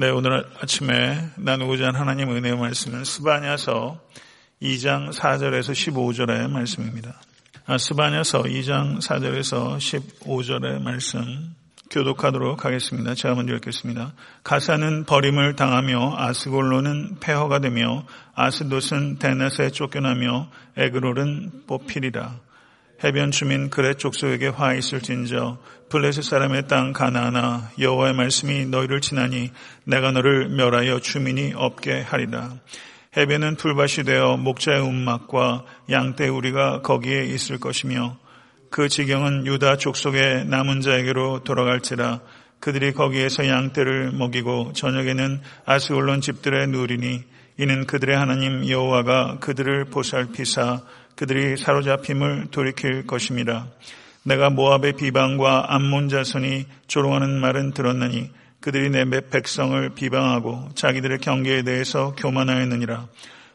네, 오늘 아침에 나누고자 하는 하나님 은혜의 말씀은 스바냐서 2장 4절에서 15절의 말씀입니다. 아, 스바냐서 2장 4절에서 15절의 말씀 교독하도록 하겠습니다. 제가 먼저 읽겠습니다. 가사는 버림을 당하며 아스골로는 폐허가 되며 아스돗은 데낫에 쫓겨나며 에그롤은 뽑히리라. 해변 주민 그레 족속에게 화 있을진저 블레셋 사람의 땅 가나아나 여호와의 말씀이 너희를 지나니 내가 너를 멸하여 주민이 없게 하리라. 해변은 풀밭이 되어 목자의 움막과 양떼 우리가 거기에 있을 것이며 그 지경은 유다 족속의 남은 자에게로 돌아갈지라 그들이 거기에서 양떼를 먹이고 저녁에는 아스올론 집들의 누리니 이는 그들의 하나님 여호와가 그들을 보살피사 그들이 사로잡힘을 돌이킬 것입니다. 내가 모압의 비방과 암몬 자손이 조롱하는 말은 들었나니 그들이 내 백성을 비방하고 자기들의 경계에 대해서 교만하였느니라.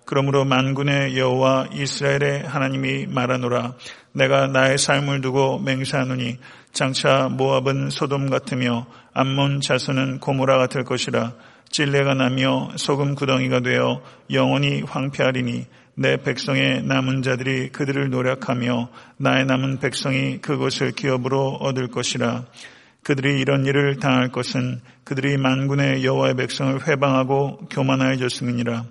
그러므로 만군의 여호와 이스라엘의 하나님이 말하노라. 내가 나의 삶을 두고 맹세하노니 장차 모압은 소돔 같으며 암몬 자손은 고모라 같을 것이라. 찔레가 나며 소금 구덩이가 되어 영원히 황폐하리니 내 백성의 남은 자들이 그들을 노력하며 나의 남은 백성이 그것을 기업으로 얻을 것이라. 그들이 이런 일을 당할 것은 그들이 만군의 여호와의 백성을 회방하고 교만하여졌음이니라.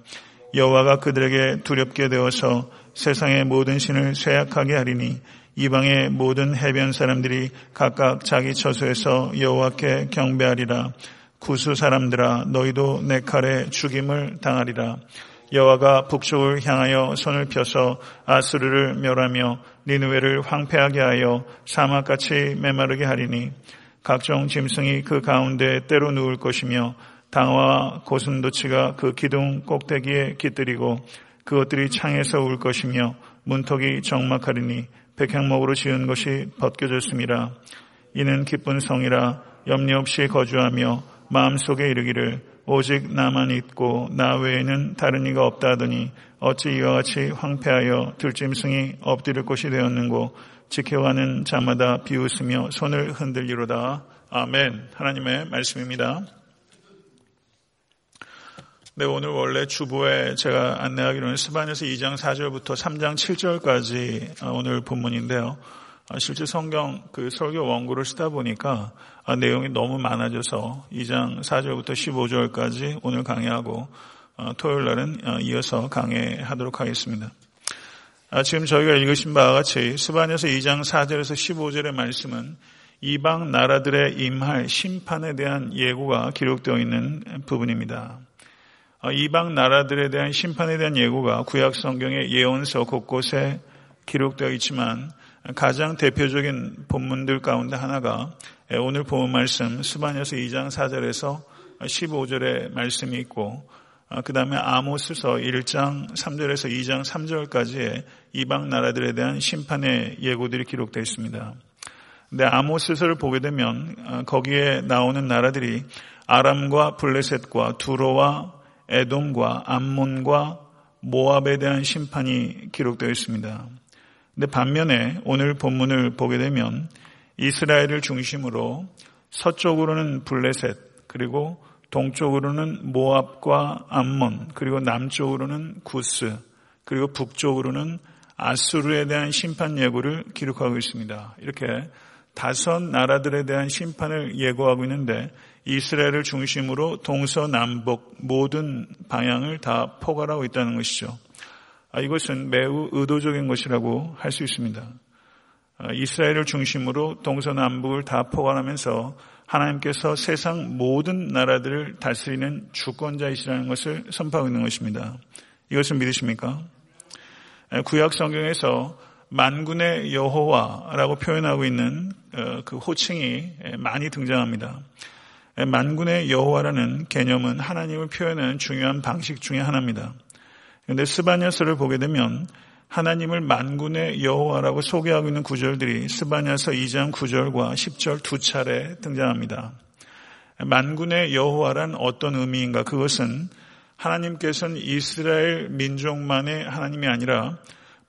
여호와가 그들에게 두렵게 되어서 세상의 모든 신을 쇠약하게 하리니 이방의 모든 해변 사람들이 각각 자기 처소에서 여호와께 경배하리라. 구수 사람들아 너희도 내 칼에 죽임을 당하리라. 여호와가 북쪽을 향하여 손을 펴서 아스르를 멸하며 니누웨를 황폐하게 하여 사막같이 메마르게 하리니 각종 짐승이 그 가운데 때로 누울 것이며 당화와 고슴도치가 그 기둥 꼭대기에 깃들이고 그것들이 창에서 울 것이며 문턱이 적막하리니 백향목으로 지은 것이 벗겨졌습니다. 이는 기쁜 성이라 염려 없이 거주하며 마음속에 이르기를 오직 나만 있고 나 외에는 다른 이가 없다 하더니 어찌 이와 같이 황폐하여 들짐승이 엎드릴 곳이 되었는고 지켜가는 자마다 비웃으며 손을 흔들리로다. 아멘. 하나님의 말씀입니다. 네, 오늘 원래 주보에 제가 안내하기로는 스바냐서 2장 4절부터 3장 7절까지 오늘 본문인데요. 실제 성경 그 설교 원고를 쓰다 보니까 아, 내용이 너무 많아져서 2장 4절부터 15절까지 오늘 강의하고 어, 토요일 날은 어, 이어서 강의하도록 하겠습니다. 아, 지금 저희가 읽으신 바와 같이 스바냐서 2장 4절에서 15절의 말씀은 이방 나라들의 임할 심판에 대한 예고가 기록되어 있는 부분입니다. 아, 이방 나라들에 대한 심판에 대한 예고가 구약 성경의 예언서 곳곳에 기록되어 있지만 가장 대표적인 본문들 가운데 하나가 오늘 본 말씀 스바냐서 2장 4절에서 15절의 말씀이 있고 그 다음에 아모스서 1장 3절에서 2장 3절까지의 이방 나라들에 대한 심판의 예고들이 기록되어 있습니다. 근데 아모스서를 보게 되면 거기에 나오는 나라들이 아람과 블레셋과 두로와 에돔과 암몬과 모압에 대한 심판이 기록되어 있습니다. 근데 반면에 오늘 본문을 보게 되면 이스라엘을 중심으로 서쪽으로는 블레셋 그리고 동쪽으로는 모압과 암몬 그리고 남쪽으로는 구스 그리고 북쪽으로는 아수르에 대한 심판 예고를 기록하고 있습니다. 이렇게 다섯 나라들에 대한 심판을 예고하고 있는데 이스라엘을 중심으로 동서남북 모든 방향을 다 포괄하고 있다는 것이죠. 아, 이것은 매우 의도적인 것이라고 할 수 있습니다. 아, 이스라엘을 중심으로 동서남북을 다 포괄하면서 하나님께서 세상 모든 나라들을 다스리는 주권자이시라는 것을 선포하고 있는 것입니다. 이것을 믿으십니까? 구약 성경에서 만군의 여호와라고 표현하고 있는 어, 그 호칭이 많이 등장합니다. 만군의 여호와라는 개념은 하나님을 표현하는 중요한 방식 중의 하나입니다. 그런데 스바냐서를 보게 되면 하나님을 만군의 여호와라고 소개하고 있는 구절들이 스바냐서 2장 9절과 10절 두 차례 등장합니다. 만군의 여호와란 어떤 의미인가? 그것은 하나님께서는 이스라엘 민족만의 하나님이 아니라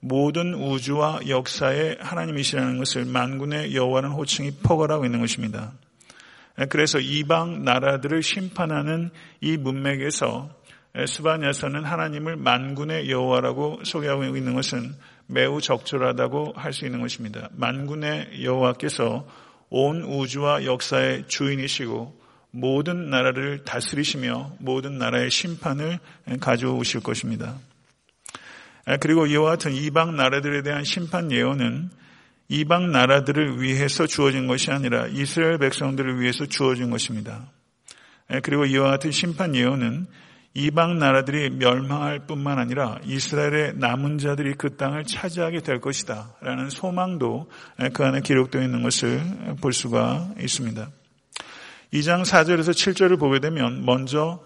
모든 우주와 역사의 하나님이시라는 것을 만군의 여호와는 호칭이 포괄하고 있는 것입니다. 그래서 이방 나라들을 심판하는 이 문맥에서 스바냐서는 하나님을 만군의 여호와라고 소개하고 있는 것은 매우 적절하다고 할 수 있는 것입니다. 만군의 여호와께서 온 우주와 역사의 주인이시고 모든 나라를 다스리시며 모든 나라의 심판을 가져오실 것입니다. 그리고 이와 같은 이방 나라들에 대한 심판 예언은 이방 나라들을 위해서 주어진 것이 아니라 이스라엘 백성들을 위해서 주어진 것입니다. 그리고 이와 같은 심판 예언은 이방 나라들이 멸망할 뿐만 아니라 이스라엘의 남은 자들이 그 땅을 차지하게 될 것이다. 라는 소망도 그 안에 기록되어 있는 것을 볼 수가 있습니다. 2장 4절에서 7절을 보게 되면 먼저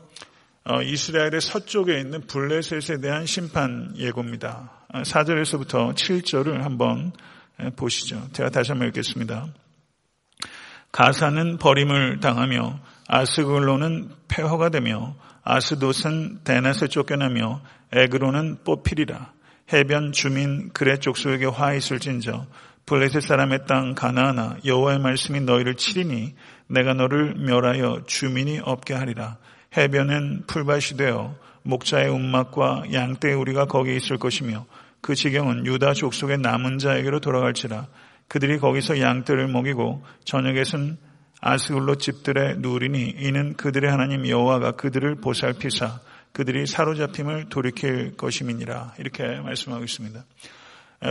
어, 이스라엘의 서쪽에 있는 블레셋에 대한 심판 예고입니다. 4절에서부터 7절을 한번 보시죠. 제가 다시 한번 읽겠습니다. 가사는 버림을 당하며 아스글로는 폐허가 되며 아스돗은 대낮에 쫓겨나며 에그로는 뽑히리라. 해변 주민 그레 족속에게 화 있을진저 블레셋 사람의 땅 가나하나 여호와의 말씀이 너희를 치리니 내가 너를 멸하여 주민이 없게 하리라. 해변은 풀밭이 되어 목자의 움막과 양떼의 우리가 거기 있을 것이며 그 지경은 유다 족속의 남은 자에게로 돌아갈지라. 그들이 거기서 양떼를 먹이고 저녁에는 아스글로 집들의 누리니 이는 그들의 하나님 여호와가 그들을 보살피사 그들이 사로잡힘을 돌이킬 것임이니라 이렇게 말씀하고 있습니다.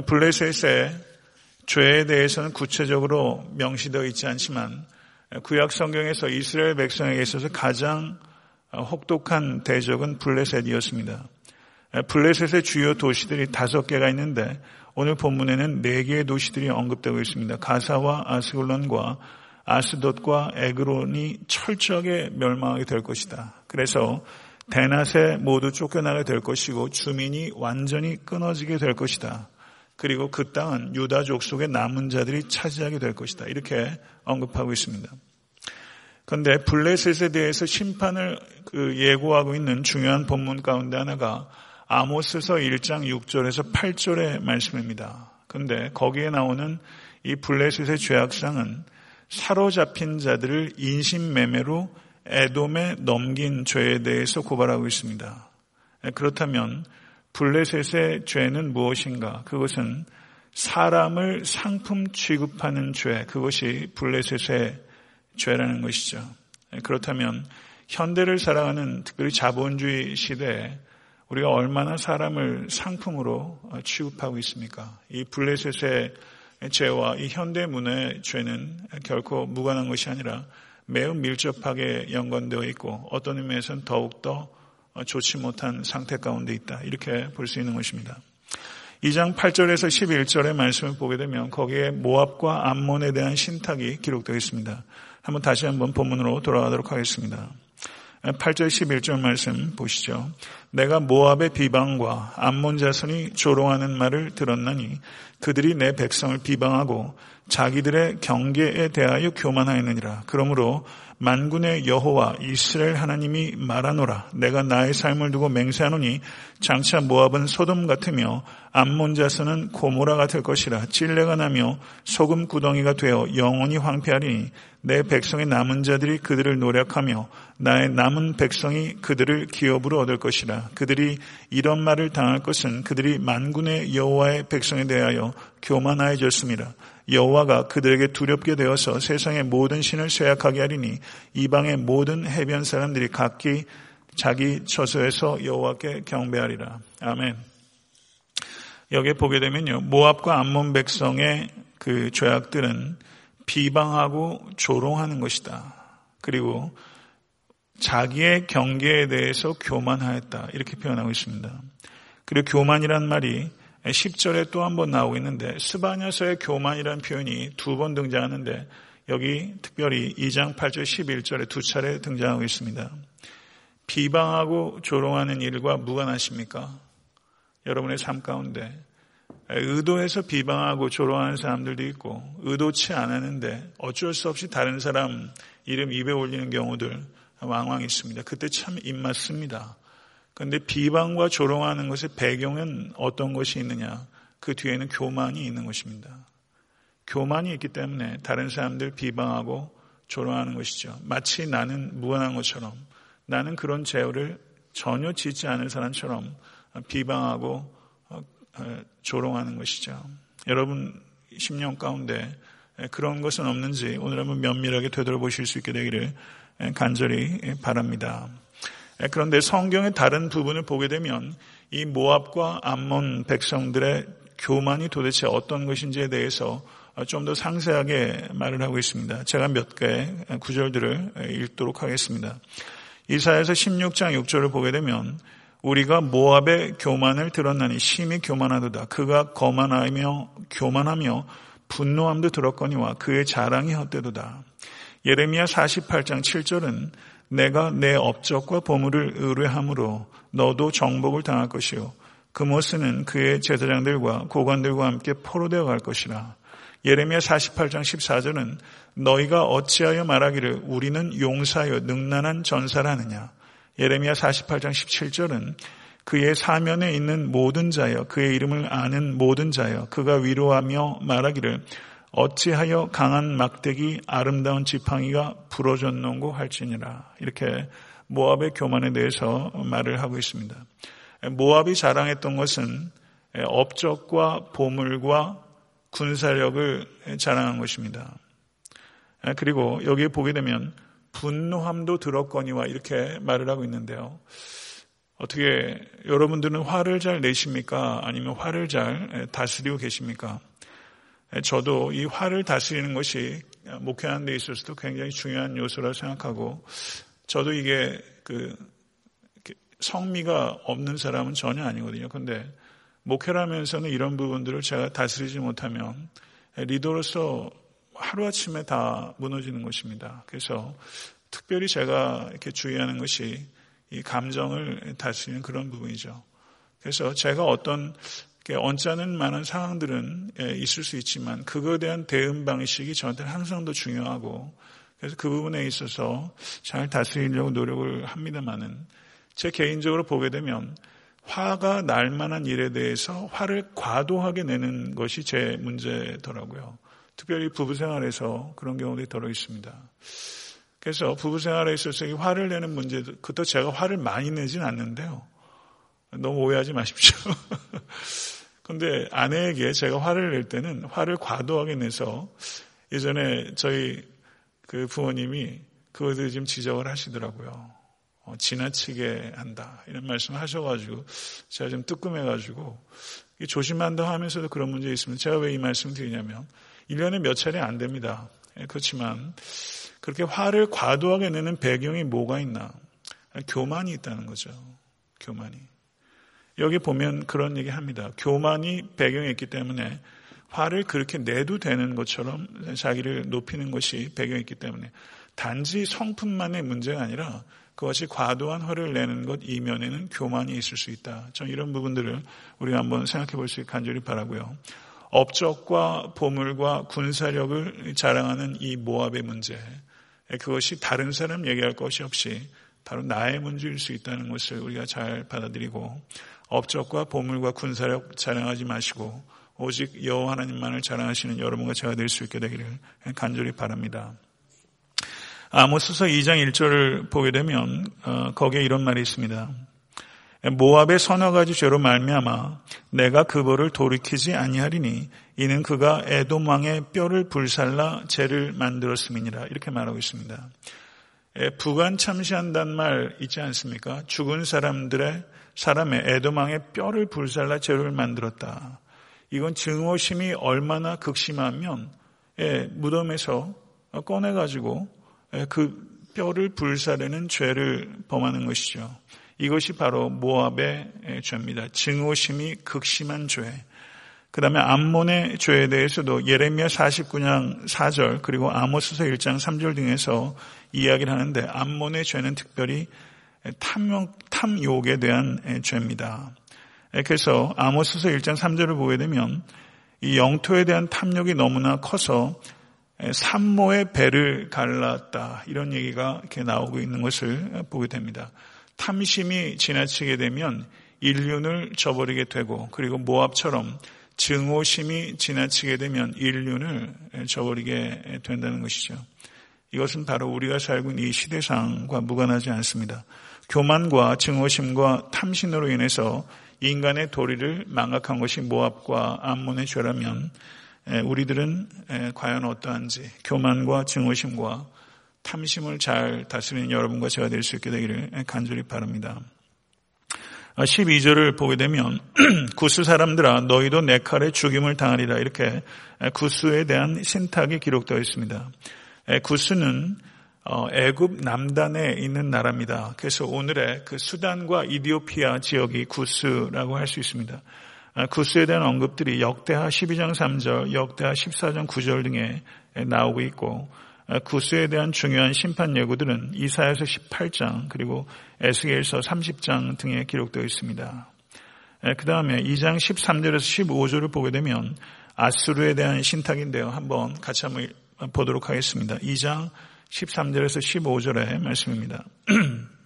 블레셋의 죄에 대해서는 구체적으로 명시되어 있지 않지만 구약 성경에서 이스라엘 백성에게 있어서 가장 혹독한 대적은 블레셋이었습니다. 블레셋의 주요 도시들이 다섯 개가 있는데 오늘 본문에는 네 개의 도시들이 언급되고 있습니다. 가사와 아스글론과 아스돗과 에그론이 철저하게 멸망하게 될 것이다. 그래서 대낮에 모두 쫓겨나게 될 것이고 주민이 완전히 끊어지게 될 것이다. 그리고 그 땅은 유다족 속의 남은 자들이 차지하게 될 것이다. 이렇게 언급하고 있습니다. 그런데 블레셋에 대해서 심판을 그 예고하고 있는 중요한 본문 가운데 하나가 아모스서 1장 6절에서 8절의 말씀입니다. 그런데 거기에 나오는 이 블레셋의 죄악상은 사로잡힌 자들을 인신매매로 에돔에 넘긴 죄에 대해서 고발하고 있습니다. 그렇다면 블레셋의 죄는 무엇인가? 그것은 사람을 상품 취급하는 죄, 그것이 블레셋의 죄라는 것이죠. 그렇다면 현대를 살아가는 특별히 자본주의 시대에 우리가 얼마나 사람을 상품으로 취급하고 있습니까? 이 블레셋의 죄와 이 현대 문화의 죄는 결코 무관한 것이 아니라 매우 밀접하게 연관되어 있고 어떤 의미에서는 더욱더 좋지 못한 상태 가운데 있다. 이렇게 볼 수 있는 것입니다. 2장 8절에서 11절의 말씀을 보게 되면 거기에 모압과 암몬에 대한 신탁이 기록되어 있습니다. 한번 다시 한번 본문으로 돌아가도록 하겠습니다. 8절 11절 말씀 보시죠. 내가 모압의 비방과 암몬 자손이 조롱하는 말을 들었나니 그들이 내 백성을 비방하고 자기들의 경계에 대하여 교만하였느니라. 그러므로 만군의 여호와 이스라엘 하나님이 말하노라. 내가 나의 삶을 두고 맹세하노니 장차 모압은 소돔 같으며 암몬 자손은 고모라 같을 것이라. 찔레가 나며 소금 구덩이가 되어 영원히 황폐하리니 내 백성의 남은 자들이 그들을 노력하며 나의 남은 백성이 그들을 기업으로 얻을 것이라. 그들이 이런 말을 당할 것은 그들이 만군의 여호와의 백성에 대하여 교만하여졌습니다. 여호와가 그들에게 두렵게 되어서 세상의 모든 신을 쇠약하게 하리니 이방의 모든 해변 사람들이 각기 자기 처소에서 여호와께 경배하리라. 아멘. 여기에 보게 되면요. 모압과 암몬 백성의 그 죄악들은 비방하고 조롱하는 것이다. 그리고 자기의 경계에 대해서 교만하였다. 이렇게 표현하고 있습니다. 그리고 교만이란 말이 10절에 또 한 번 나오고 있는데 스바냐서의 교만이라는 표현이 두 번 등장하는데 여기 특별히 2장 8절 11절에 두 차례 등장하고 있습니다. 비방하고 조롱하는 일과 무관하십니까? 여러분의 삶 가운데 의도해서 비방하고 조롱하는 사람들도 있고 의도치 않았는데 어쩔 수 없이 다른 사람 이름 입에 올리는 경우들 왕왕 있습니다. 그때 참 입맞습니다. 그런데 비방과 조롱하는 것의 배경은 어떤 것이 있느냐? 그 뒤에는 교만이 있는 것입니다. 교만이 있기 때문에 다른 사람들 비방하고 조롱하는 것이죠. 마치 나는 무관한 것처럼 나는 그런 죄를 전혀 짓지 않을 사람처럼 비방하고 어, 어, 조롱하는 것이죠. 여러분 10년 가운데 그런 것은 없는지 오늘 한번 면밀하게 되돌아보실 수 있게 되기를 간절히 바랍니다. 그런데 성경의 다른 부분을 보게 되면 이 모압과 암몬 백성들의 교만이 도대체 어떤 것인지에 대해서 좀 더 상세하게 말을 하고 있습니다. 제가 몇 개 구절들을 읽도록 하겠습니다. 이사에서 16장 6절을 보게 되면 우리가 모압의 교만을 들었나니 심히 교만하도다. 그가 거만하며 교만하며 분노함도 들었거니와 그의 자랑이 헛되도다. 예레미야 48장 7절은 내가 내 업적과 보물을 의뢰함으로 너도 정복을 당할 것이요 그모스는 그의 제사장들과 고관들과 함께 포로되어 갈 것이라. 예레미야 48장 14절은 너희가 어찌하여 말하기를 우리는 용사여 능란한 전사를 하느냐. 예레미야 48장 17절은 그의 사면에 있는 모든 자여 그의 이름을 아는 모든 자여 그가 위로하며 말하기를 어찌하여 강한 막대기 아름다운 지팡이가 부러졌는고 할지니라. 이렇게 모압의 교만에 대해서 말을 하고 있습니다. 모압이 자랑했던 것은 업적과 보물과 군사력을 자랑한 것입니다. 그리고 여기에 보게 되면 분노함도 들었거니와 이렇게 말을 하고 있는데요. 어떻게 여러분들은 화를 잘 내십니까? 아니면 화를 잘 다스리고 계십니까? 저도 이 화를 다스리는 것이 목회하는 데 있어서도 굉장히 중요한 요소라고 생각하고 저도 이게 그 성미가 없는 사람은 전혀 아니거든요. 근데 목회를 하면서는 이런 부분들을 제가 다스리지 못하면 리더로서 하루아침에 다 무너지는 것입니다. 그래서 특별히 제가 이렇게 주의하는 것이 이 감정을 다스리는 그런 부분이죠. 그래서 제가 어떤 언짢은 많은 상황들은 예, 있을 수 있지만 그거에 대한 대응 방식이 저한테는 항상 더 중요하고 그래서 그 부분에 있어서 잘 다스리려고 노력을 합니다만은 제 개인적으로 보게 되면 화가 날 만한 일에 대해서 화를 과도하게 내는 것이 제 문제더라고요. 특별히 부부 생활에서 그런 경우들이 더러 있습니다. 그래서 부부 생활에 있어서 화를 내는 문제도, 그것도 제가 화를 많이 내진 않는데요. 너무 오해하지 마십시오. 근데 아내에게 제가 화를 낼 때는 화를 과도하게 내서 예전에 저희 그 부모님이 그것을 지금 지적을 하시더라고요. 어, 지나치게 한다. 이런 말씀을 하셔가지고 제가 좀 뜨끔해가지고 조심한다 하면서도 그런 문제 있습니다. 제가 왜 이 말씀을 드리냐면 1년에 몇 차례 안 됩니다. 예, 그렇지만 그렇게 화를 과도하게 내는 배경이 뭐가 있나? 교만이 있다는 거죠. 교만이. 여기 보면 그런 얘기 합니다. 교만이 배경에 있기 때문에 화를 그렇게 내도 되는 것처럼 자기를 높이는 것이 배경에 있기 때문에 단지 성품만의 문제가 아니라 그것이 과도한 화를 내는 것 이면에는 교만이 있을 수 있다. 전 이런 부분들을 우리가 한번 생각해 볼 수 있게 간절히 바라고요. 업적과 보물과 군사력을 자랑하는 이 모압의 문제, 그것이 다른 사람 얘기할 것이 없이 바로 나의 문제일 수 있다는 것을 우리가 잘 받아들이고 업적과 보물과 군사력 자랑하지 마시고 오직 여호와 하나님만을 자랑하시는 여러분과 제가 될 수 있게 되기를 간절히 바랍니다. 아모스서 2장 1절을 보게 되면 어, 거기에 이런 말이 있습니다. 모압의 서너 가지 죄로 말미암아 내가 그 벌을 돌이키지 아니하리니 이는 그가 에돔 왕의 뼈를 불살라 죄를 만들었음이니라 이렇게 말하고 있습니다. 부관 참시한다는 말 있지 않습니까? 죽은 사람들의 사람의 왕의 뼈를 불살라 죄를 만들었다. 이건 증오심이 얼마나 극심하면 무덤에서 꺼내가지고 그 뼈를 불사르는 죄를 범하는 것이죠. 이것이 바로 모압의 죄입니다. 증오심이 극심한 죄. 그 다음에 암몬의 죄에 대해서도 예레미야 49장 4절 그리고 아모스서 1장 3절 등에서 이야기를 하는데 암몬의 죄는 특별히 탐욕, 탐욕에 대한 죄입니다. 그래서 아모스서 1장 3절을 보게 되면 이 영토에 대한 탐욕이 너무나 커서 산모의 배를 갈랐다 이런 얘기가 이렇게 나오고 있는 것을 보게 됩니다. 탐심이 지나치게 되면 인륜을 저버리게 되고 그리고 모압처럼 증오심이 지나치게 되면 인륜을 저버리게 된다는 것이죠. 이것은 바로 우리가 살고 있는 이 시대상과 무관하지 않습니다. 교만과 증오심과 탐신으로 인해서 인간의 도리를 망각한 것이 모압과 암몬의 죄라면 우리들은 과연 어떠한지 교만과 증오심과 탐심을 잘 다스리는 여러분과 제가 될 수 있게 되기를 간절히 바랍니다. 12절을 보게 되면 구스 사람들아 너희도 내 칼에 죽임을 당하리라 이렇게 구스에 대한 신탁이 기록되어 있습니다. 구스는 어, 애굽 남단에 있는 나라입니다. 그래서 오늘의 그 수단과 이디오피아 지역이 구스라고 할 수 있습니다. 아, 구스에 대한 언급들이 역대하 12장 3절, 역대하 14장 9절 등에 나오고 있고 아, 구스에 대한 중요한 심판 예고들은 이사에서 18장 그리고 에스겔서 30장 등에 기록되어 있습니다. 그 다음에 2장 13절에서 15절을 보게 되면 아수르에 대한 신탁인데요. 한번 같이 한번 보도록 하겠습니다. 2장 13절에서 15절의 말씀입니다.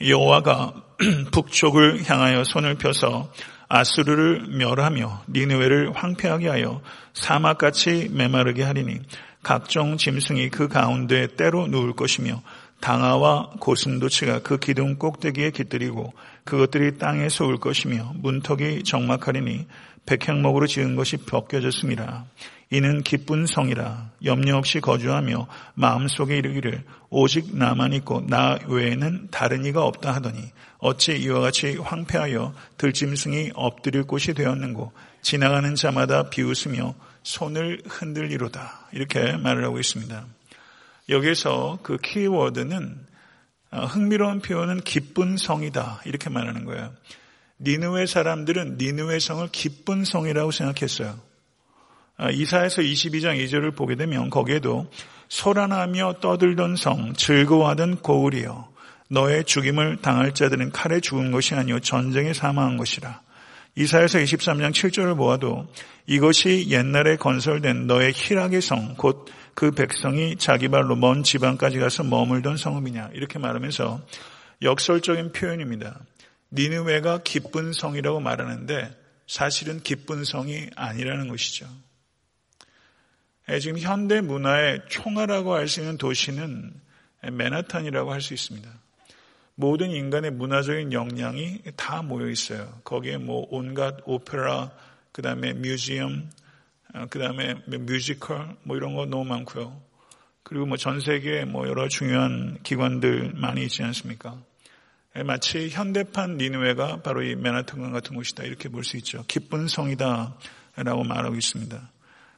여호와가 북쪽을 향하여 손을 펴서 아수르를 멸하며 니느웨를 황폐하게 하여 사막같이 메마르게 하리니 각종 짐승이 그 가운데 때로 누울 것이며 당아와 고슴도치가 그 기둥 꼭대기에 깃들이고 그것들이 땅에 솟을 것이며 문턱이 적막하리니 백향목으로 지은 것이 벗겨졌습니다. 이는 기쁜 성이라 염려 없이 거주하며 마음속에 이르기를 오직 나만 있고 나 외에는 다른 이가 없다 하더니 어찌 이와 같이 황폐하여 들짐승이 엎드릴 곳이 되었는고 지나가는 자마다 비웃으며 손을 흔들리로다 이렇게 말을 하고 있습니다. 여기서 그 키워드는 어, 흥미로운 표현은 기쁜 성이다 이렇게 말하는 거예요. 니느웨 사람들은 니느웨 성을 기쁜 성이라고 생각했어요. 아, 이사에서 22장 2절을 보게 되면 거기에도 소란하며 떠들던 성, 즐거워하던 고울이여 너의 죽임을 당할 자들은 칼에 죽은 것이 아니요 전쟁에 사망한 것이라. 이사에서 23장 7절을 보아도 이것이 옛날에 건설된 너의 희락의 성, 곧 그 백성이 자기 발로 먼 지방까지 가서 머물던 성읍이냐 이렇게 말하면서 역설적인 표현입니다. 니느웨가 기쁜 성이라고 말하는데 사실은 기쁜 성이 아니라는 것이죠. 예, 지금 현대 문화의 총알라고 할 수 있는 도시는 맨하탄이라고 할 수 있습니다. 모든 인간의 문화적인 역량이 다 모여 있어요. 거기에 뭐 온갖 오페라, 그 다음에 뮤지엄, 어, 그 다음에 뮤지컬, 뭐 이런 거 너무 많고요. 그리고 뭐 전 세계에 뭐 여러 중요한 기관들 많이 있지 않습니까? 예, 마치 현대판 니누웨가 바로 이 맨하탄강 같은 곳이다 이렇게 볼 수 있죠. 기쁜 성이다라고 말하고 있습니다.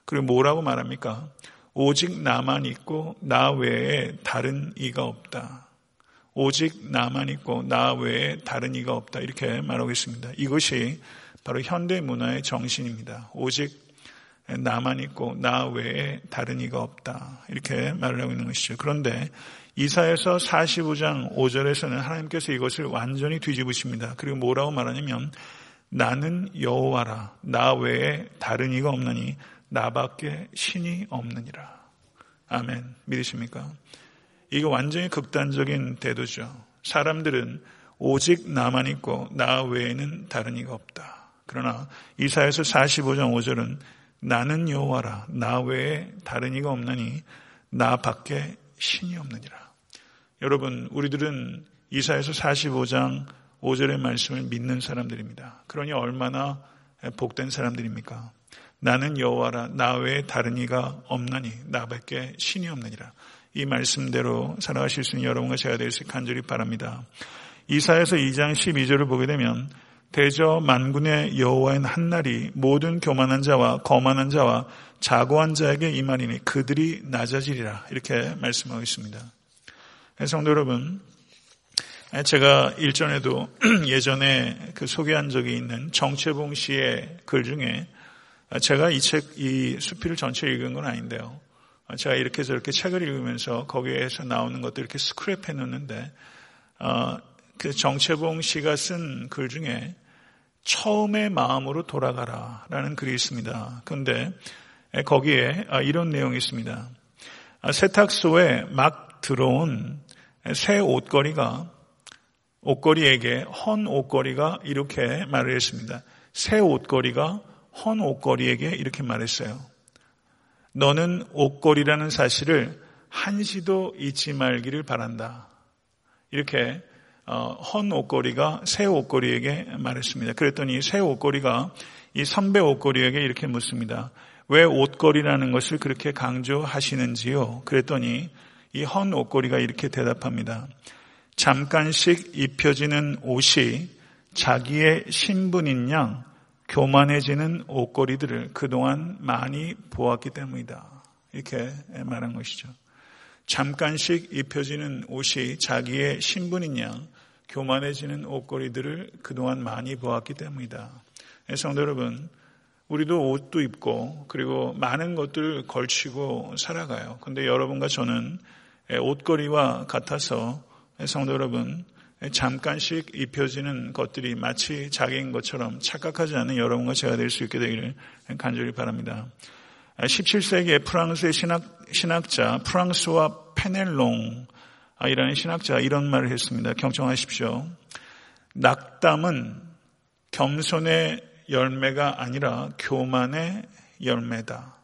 그리고 뭐라고 말합니까? 오직 나만 있고 나 외에 다른 이가 없다. 오직 나만 있고 나 외에 다른 이가 없다. 이렇게 말하고 있습니다. 이것이 바로 현대 문화의 정신입니다. 오직 나만 있고 나 외에 다른 이가 없다. 이렇게 말을 하고 있는 것이죠. 그런데 이사에서 45장 5절에서는 하나님께서 이것을 완전히 뒤집으십니다. 그리고 뭐라고 말하냐면 나는 여호와라 나 외에 다른 이가 없나니 나밖에 신이 없느니라. 아멘. 믿으십니까? 이거 완전히 극단적인 태도죠. 사람들은 오직 나만 있고 나 외에는 다른 이가 없다. 그러나 이사에서 45장 5절은 나는 여호와라 나 외에 다른 이가 없나니 나밖에 신이 없느니라. 여러분, 우리들은 이사에서 45장 5절의 말씀을 믿는 사람들입니다. 그러니 얼마나 복된 사람들입니까? 나는 여호와라 나 외에 다른 이가 없나니 나밖에 신이 없느니라. 이 말씀대로 살아가실 수 있는 여러분과 제가 될수 간절히 바랍니다. 이사에서 2장 12절을 보게 되면 대저 만군의 여호와인 한날이 모든 교만한 자와 거만한 자와 자고한 자에게 임하리니 그들이 낮아지리라 이렇게 말씀하고 있습니다. 네, 성도 여러분, 제가 일전에도 예전에 그 소개한 적이 있는 정채봉 씨의 글 중에 제가 이 책, 이 수필을 전체 읽은 건 아닌데요. 제가 이렇게 저렇게 책을 읽으면서 거기에서 나오는 것들 이렇게 스크랩 해 놓는데, 어, 그 정채봉 씨가 쓴 글 중에 처음의 마음으로 돌아가라 라는 글이 있습니다. 그런데 거기에 이런 내용이 있습니다. 세탁소에 막 들어온 새 옷걸이가 옷걸이에게 헌 옷걸이가 이렇게 말을 했습니다. 새 옷걸이가 헌 옷걸이에게 이렇게 말했어요. 너는 옷걸이라는 사실을 한시도 잊지 말기를 바란다. 이렇게 어, 헌 옷걸이가 새 옷걸이에게 말했습니다. 그랬더니 새 옷걸이가 이 선배 옷걸이에게 이렇게 묻습니다. 왜 옷걸이라는 것을 그렇게 강조하시는지요? 그랬더니 이 헌 옷걸이가 이렇게 대답합니다. 잠깐씩 입혀지는 옷이 자기의 신분인 양 교만해지는 옷걸이들을 그동안 많이 보았기 때문이다. 이렇게 말한 것이죠. 잠깐씩 입혀지는 옷이 자기의 신분인 양 교만해지는 옷걸이들을 그동안 많이 보았기 때문이다. 성도 여러분, 우리도 옷도 입고 그리고 많은 것들을 걸치고 살아가요. 근데 여러분과 저는 옷걸이와 같아서 성도 여러분 잠깐씩 입혀지는 것들이 마치 자기인 것처럼 착각하지 않는 여러분과 제가 될 수 있게 되기를 간절히 바랍니다. 17세기의 프랑스의 신학, 신학자 프랑스와 페넬롱 이라는 신학자 이런 말을 했습니다. 경청하십시오. 낙담은 겸손의 열매가 아니라 교만의 열매다.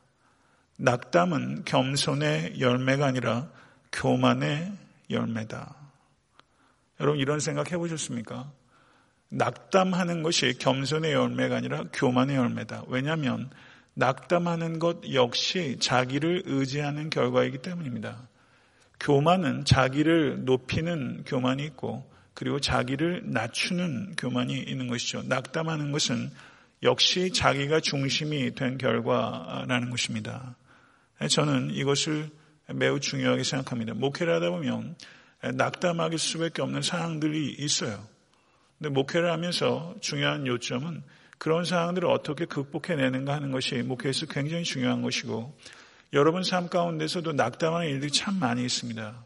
낙담은 겸손의 열매가 아니라 교만의 열매다. 여러분 이런 생각 해보셨습니까? 낙담하는 것이 겸손의 열매가 아니라 교만의 열매다. 왜냐하면 낙담하는 것 역시 자기를 의지하는 결과이기 때문입니다. 교만은 자기를 높이는 교만이 있고 그리고 자기를 낮추는 교만이 있는 것이죠. 낙담하는 것은 역시 자기가 중심이 된 결과라는 것입니다. 저는 이것을 매우 중요하게 생각합니다. 목회를 하다 보면 낙담하기 수밖에 없는 상황들이 있어요. 근데 목회를 하면서 중요한 요점은 그런 상황들을 어떻게 극복해내는가 하는 것이 목회에서 굉장히 중요한 것이고 여러분 삶 가운데서도 낙담하는 일들이 참 많이 있습니다.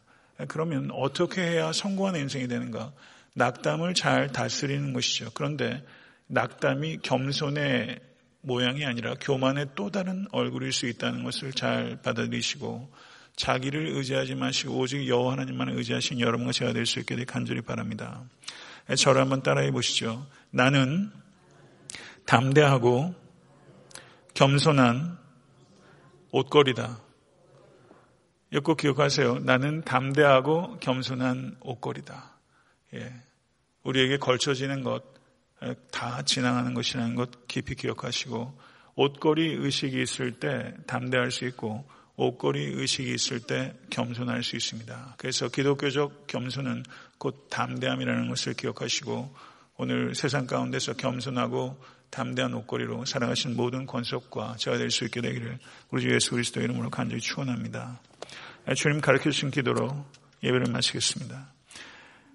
그러면 어떻게 해야 성공하는 인생이 되는가? 낙담을 잘 다스리는 것이죠. 그런데 낙담이 겸손의 모양이 아니라 교만의 또 다른 얼굴일 수 있다는 것을 잘 받아들이시고 자기를 의지하지 마시고 오직 여호와 하나님만 의지하신 여러분과 제가 될 수 있게 되 간절히 바랍니다. 저를 한번 따라해 보시죠. 나는 담대하고 겸손한 옷걸이다. 이거 기억하세요. 나는 담대하고 겸손한 옷걸이다. 예. 우리에게 걸쳐지는 것, 다 지나가는 것이라는 것 깊이 기억하시고 옷걸이 의식이 있을 때 담대할 수 있고 옷걸이 의식이 있을 때 겸손할 수 있습니다. 그래서 기독교적 겸손은 곧 담대함이라는 것을 기억하시고 오늘 세상 가운데서 겸손하고 담대한 옷걸이로 살아가신 모든 권속과 제가 될 수 있게 되기를 우리 주 예수 그리스도 이름으로 간절히 축원합니다. 주님 가르쳐 주신 기도로 예배를 마치겠습니다.